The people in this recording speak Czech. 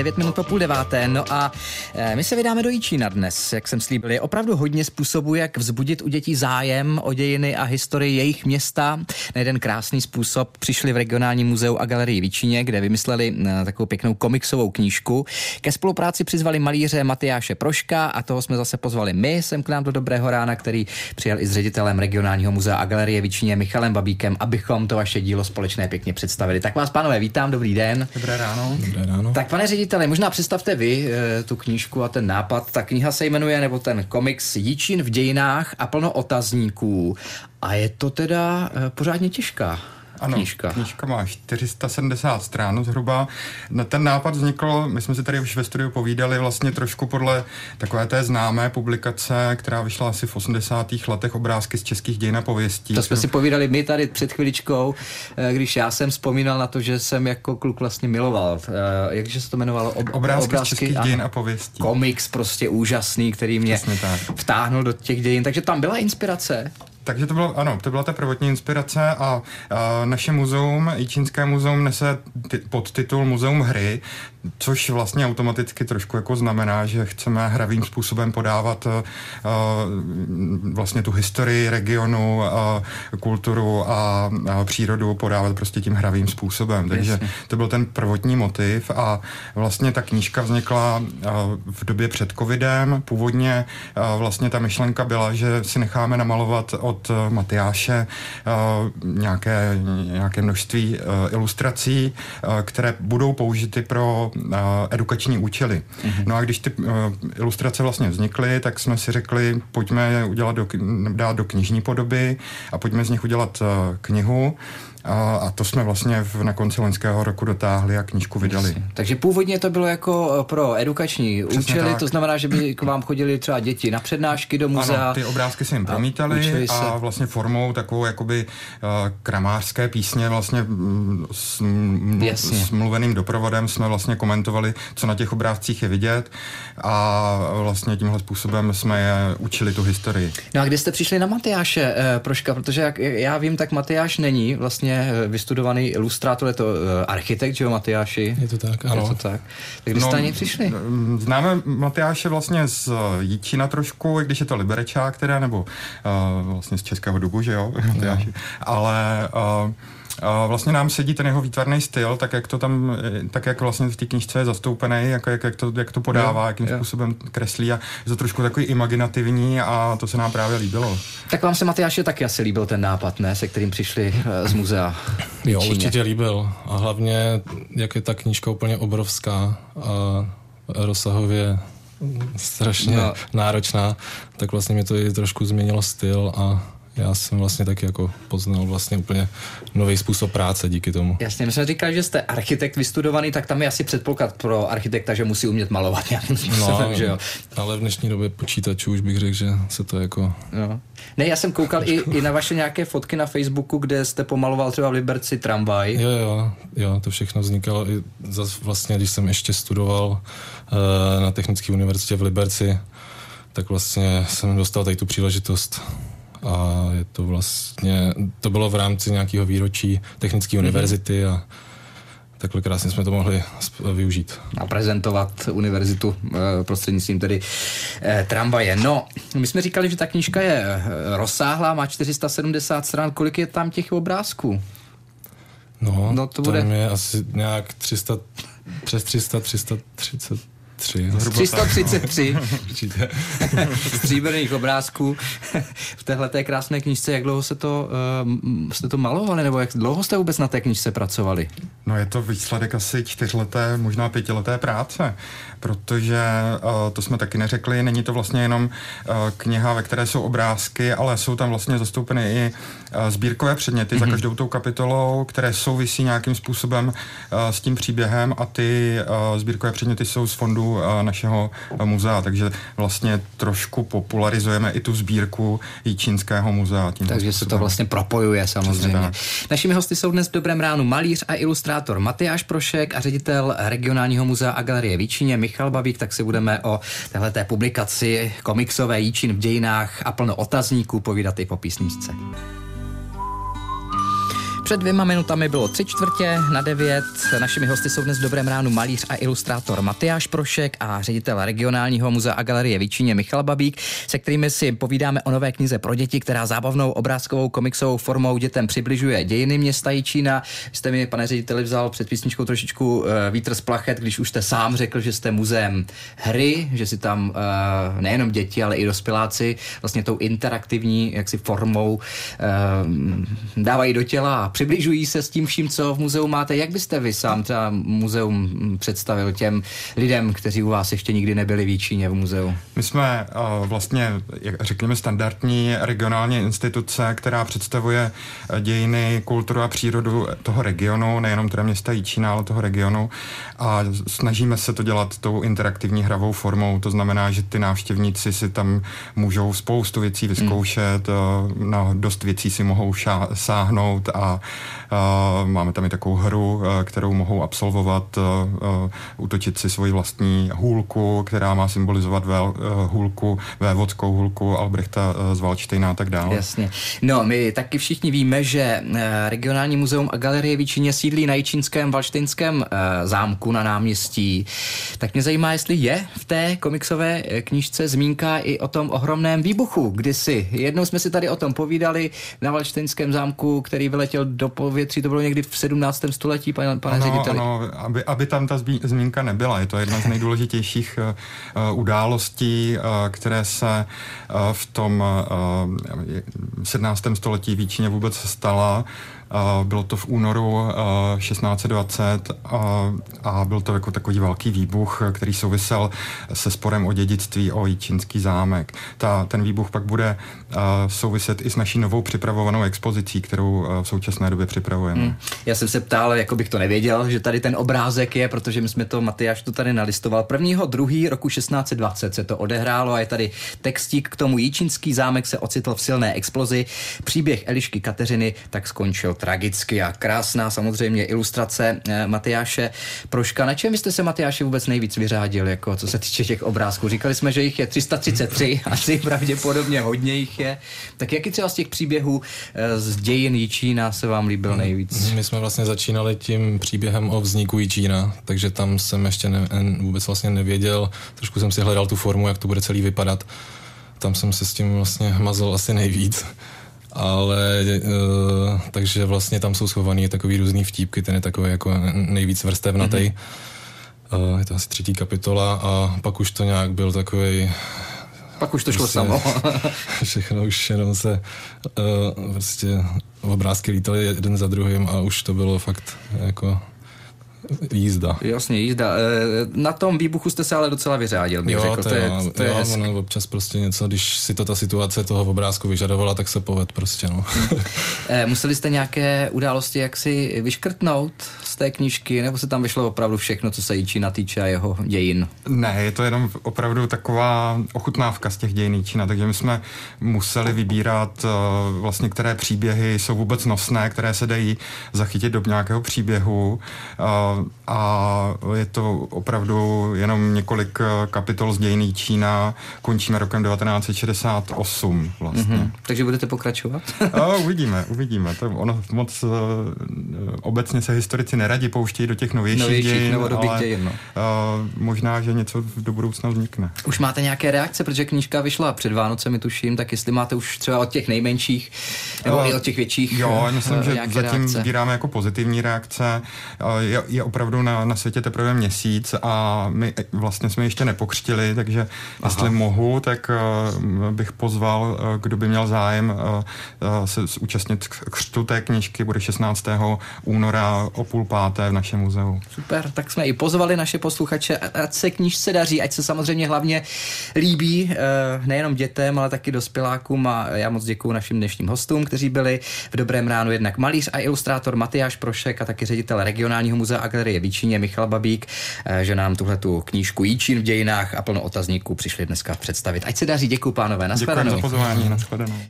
9 minut po půl deváté. No a e, my se vydáme do Jíčína dnes, jak jsem slíbil. Je opravdu hodně způsobů, jak vzbudit u dětí zájem o dějiny a historii jejich města. Na jeden krásný způsob přišli v regionálním muzeu a galerii Víčíně, kde vymysleli e, takovou pěknou komiksovou knížku. Ke spolupráci přizvali malíře Matyáše Proška a toho jsme zase pozvali my sem k nám do Dobrého rána, který přijel i s ředitelem regionálního muzea a galerie Víčíně Michalem Babíkem, abychom to vaše dílo společné pěkně představili. Tak vás, pánové, vítám, dobrý den. Dobré ráno. Dobré ráno. Tak pane řediteli, možná představte vy e, tu knížku a ten nápad. Ta kniha se jmenuje, nebo ten komiks Jíčín v dějinách a plno otazníků. A je to teda e, pořádně těžká ano, knížka. knížka má 470 stran zhruba. Ten nápad vznikl, my jsme si tady už ve studiu povídali, vlastně trošku podle takové té známé publikace, která vyšla asi v 80. letech, obrázky z českých dějin a pověstí. To jsme si povídali my tady před chviličkou, eh, když já jsem vzpomínal na to, že jsem jako kluk vlastně miloval. Eh, jakže se to jmenovalo? Ob, obrázky, obrázky z českých a dějin a pověstí. Komiks prostě úžasný, který mě vtáhnul do těch dějin. Takže tam byla inspirace. Takže to bylo, ano, to byla ta prvotní inspirace a, a naše muzeum, Čínské muzeum, nese ty, podtitul Muzeum hry, což vlastně automaticky trošku jako znamená, že chceme hravým způsobem podávat a, vlastně tu historii regionu, a, kulturu a, a přírodu podávat prostě tím hravým způsobem. Takže Jasně. to byl ten prvotní motiv a vlastně ta knížka vznikla v době před covidem. Původně vlastně ta myšlenka byla, že si necháme namalovat od Matyáše nějaké, nějaké množství ilustrací, které budou použity pro edukační účely. Mm-hmm. No a když ty ilustrace vlastně vznikly, tak jsme si řekli, pojďme je udělat do, dát do knižní podoby a pojďme z nich udělat knihu. A, a to jsme vlastně v, na konci loňského roku dotáhli a knížku vydali. Jasně. Takže původně to bylo jako eh, pro edukační Přesně účely, tak. to znamená, že by k vám chodili třeba děti na přednášky do muzea. Ano, ty obrázky se jim promítali a, a vlastně formou takovou jakoby uh, kramářské písně vlastně s, s mluveným doprovodem jsme vlastně komentovali, co na těch obrázcích je vidět a vlastně tímhle způsobem jsme je učili tu historii. No a kdy jste přišli na Matyáše eh, Proška, protože jak já vím, tak Matyáš není vlastně vlastně vystudovaný ilustrátor, je to eh, architekt, že jo, Matyáši? Je to tak, ano. Je to tak. Tak kdy no, jste přišli? Známe Matyáše vlastně z Jíčína trošku, i když je to liberečák teda, nebo uh, vlastně z Českého Dubu, že jo, Matyáši. No. Ale uh, vlastně nám sedí ten jeho výtvarný styl, tak jak to tam, tak jak vlastně v té knižce je zastoupený, jak, jak, jak, to, jak to podává, jakým jo. způsobem kreslí a je to trošku takový imaginativní a to se nám právě líbilo. Tak vám se Matyáše taky asi líbil ten nápad, ne, se kterým přišli eh, z muzea. Jo, Číně. určitě líbil a hlavně, jak je ta knížka úplně obrovská a rozsahově strašně no. náročná, tak vlastně mě to i trošku změnilo styl a já jsem vlastně taky jako poznal vlastně úplně nový způsob práce díky tomu. Jasně, my jsme říkali, že jste architekt vystudovaný, tak tam je asi předpoklad pro architekta, že musí umět malovat nějakým způsobem, no, že jo? Ale v dnešní době počítačů už bych řekl, že se to jako... No. Ne, já jsem koukal i, i na vaše nějaké fotky na Facebooku, kde jste pomaloval třeba v Liberci tramvaj. Jo, jo, jo, to všechno vznikalo i zas vlastně, když jsem ještě studoval uh, na Technické univerzitě v Liberci, tak vlastně jsem dostal tady tu příležitost a je to vlastně, to bylo v rámci nějakého výročí Technické mm-hmm. univerzity a takhle krásně jsme to mohli využít. A prezentovat univerzitu e, prostřednictvím tedy e, tramvaje. No, my jsme říkali, že ta knížka je eh, rozsáhlá, má 470 stran. Kolik je tam těch obrázků? No, no to bude... je asi nějak 300, přes 300, 330 333 stříbrných obrázků v téhle té krásné knižce. Jak dlouho se to, uh, jste to malovali, nebo jak dlouho jste vůbec na té knižce pracovali? No je to výsledek asi čtyřleté, možná pětileté práce, protože uh, to jsme taky neřekli, není to vlastně jenom uh, kniha, ve které jsou obrázky, ale jsou tam vlastně zastoupeny i uh, sbírkové předměty mm-hmm. za mhm. každou tou kapitolou, které souvisí nějakým způsobem uh, s tím příběhem a ty uh, sbírkové předměty jsou z fondu našeho muzea, takže vlastně trošku popularizujeme i tu sbírku čínského muzea. Tím takže se to vlastně propojuje samozřejmě. Našimi hosty jsou dnes v Dobrém ránu malíř a ilustrátor Matyáš Prošek a ředitel regionálního muzea a galerie Výčině Michal Babík, tak si budeme o téhleté publikaci komiksové Jíčin v dějinách a plno otazníků povídat i po písničce. Před dvěma minutami bylo tři čtvrtě na devět. Našimi hosty jsou dnes v Dobrém ránu malíř a ilustrátor Matyáš Prošek a ředitel regionálního muzea a galerie Vyčíně Michal Babík, se kterými si povídáme o nové knize pro děti, která zábavnou obrázkovou komiksovou formou dětem přibližuje dějiny města Jičína. Jste mi, pane řediteli, vzal před písničkou trošičku eh, vítr z plachet, když už jste sám řekl, že jste muzeem hry, že si tam eh, nejenom děti, ale i dospěláci vlastně tou interaktivní jaksi formou eh, dávají do těla a přibližují se s tím vším, co v muzeu máte. Jak byste vy sám třeba muzeum představil těm lidem, kteří u vás ještě nikdy nebyli v Jíčíně v muzeu? My jsme uh, vlastně, jak řekněme, standardní regionální instituce, která představuje dějiny, kulturu a přírodu toho regionu, nejenom teda města Jíčína, ale toho regionu. A snažíme se to dělat tou interaktivní hravou formou. To znamená, že ty návštěvníci si tam můžou spoustu věcí vyzkoušet, hmm. na dost věcí si mohou šá- sáhnout a máme tam i takovou hru, uh, kterou mohou absolvovat, utočit si svoji vlastní hůlku, která má symbolizovat vel, hůlku, vévodskou hůlku Albrechta z Valštejna a tak dále. Jasně. No, my taky všichni víme, že regionální muzeum a galerie Výčině sídlí na Jičínském Valštejnském zámku na náměstí. Tak mě zajímá, jestli je v té komiksové knížce zmínka i o tom ohromném výbuchu kdysi. Jednou jsme si tady o tom povídali na Valštejnském zámku, který vyletěl do povětří, to bylo někdy v 17. století, pane, pane ano, řediteli. Ano, aby, aby tam ta zmínka nebyla. Je to jedna z nejdůležitějších uh, událostí, uh, které se uh, v tom uh, 17. století Víčině vůbec stala. Bylo to v únoru 1620 a byl to jako takový velký výbuch, který souvisel se sporem o dědictví o Jíčínský zámek. Ta, ten výbuch pak bude souviset i s naší novou připravovanou expozicí, kterou v současné době připravujeme. Hmm. Já jsem se ptal, jako bych to nevěděl, že tady ten obrázek je, protože my jsme to, Matyáš to tady nalistoval. Prvního, druhý roku 1620 se to odehrálo a je tady textík k tomu Jíčínský zámek se ocitl v silné explozi. Příběh Elišky Kateřiny tak skončil tragicky a krásná samozřejmě ilustrace eh, Matyáše Proška. Na čem jste se Matyáše vůbec nejvíc vyřádil, jako co se týče těch obrázků? Říkali jsme, že jich je 333, asi pravděpodobně hodně jich je. Tak jaký třeba z těch příběhů eh, z dějin Jičína se vám líbil nejvíc? My jsme vlastně začínali tím příběhem o vzniku Jičína, takže tam jsem ještě ne, vůbec vlastně nevěděl. Trošku jsem si hledal tu formu, jak to bude celý vypadat. Tam jsem se s tím vlastně mazal asi nejvíc ale uh, takže vlastně tam jsou schovaný takový různý vtípky, ten je takový jako nejvíc vrstevnatý. Mm-hmm. Uh, je to asi třetí kapitola a pak už to nějak byl takový pak už to šlo prostě, samo. všechno už jenom se uh, prostě obrázky lítaly jeden za druhým a už to bylo fakt jako jízda. Jasně, jízda. E, na tom výbuchu jste se ale docela vyřádil, bych jo, řekl. To, to, je, to je jo, ono občas prostě něco, když si to ta situace toho obrázku vyžadovala, tak se poved prostě, no. E, museli jste nějaké události jaksi vyškrtnout z té knížky, nebo se tam vyšlo opravdu všechno, co se Jíčína týče a jeho dějin? Ne, je to jenom opravdu taková ochutnávka z těch dějin Jíčína, takže my jsme museli vybírat uh, vlastně, které příběhy jsou vůbec nosné, které se dají zachytit do nějakého příběhu. Uh, a je to opravdu jenom několik eh, kapitol z dějiny Čína. Končíme rokem 1968 vlastně. Mm-hmm. Takže budete pokračovat? a, uvidíme, uvidíme. To ono moc uh, obecně se historici neradi pouštějí do těch novějších, novějších dějin, ale dějin, no. uh, možná, že něco do budoucna vznikne. Už máte nějaké reakce, protože knížka vyšla před Vánocemi, tuším, tak jestli máte už třeba od těch nejmenších nebo uh, i od těch větších Jo, myslím, že zatím reakce. sbíráme jako pozitivní reakce. Uh, je, je opravdu na, na světě teprve měsíc a my vlastně jsme ještě nepokřtili, takže Aha. jestli mohu, tak uh, bych pozval, uh, kdo by měl zájem uh, uh, se zúčastnit křtu té knížky, bude 16. února o půl páté v našem muzeu. Super, tak jsme i pozvali naše posluchače, ať se knížce daří, ať se samozřejmě hlavně líbí uh, nejenom dětem, ale taky dospělákům a já moc děkuji našim dnešním hostům, kteří byli v Dobrém ránu jednak malíř a ilustrátor Matyáš Prošek a taky ředitel regionálního muzea galerie Výčině Michal Babík, eh, že nám tuhle tu knížku Jíčín v dějinách a plno otazníků přišli dneska představit. Ať se daří, děkuji pánové, nashledanou. Děkuji za pozvání, nashledanou.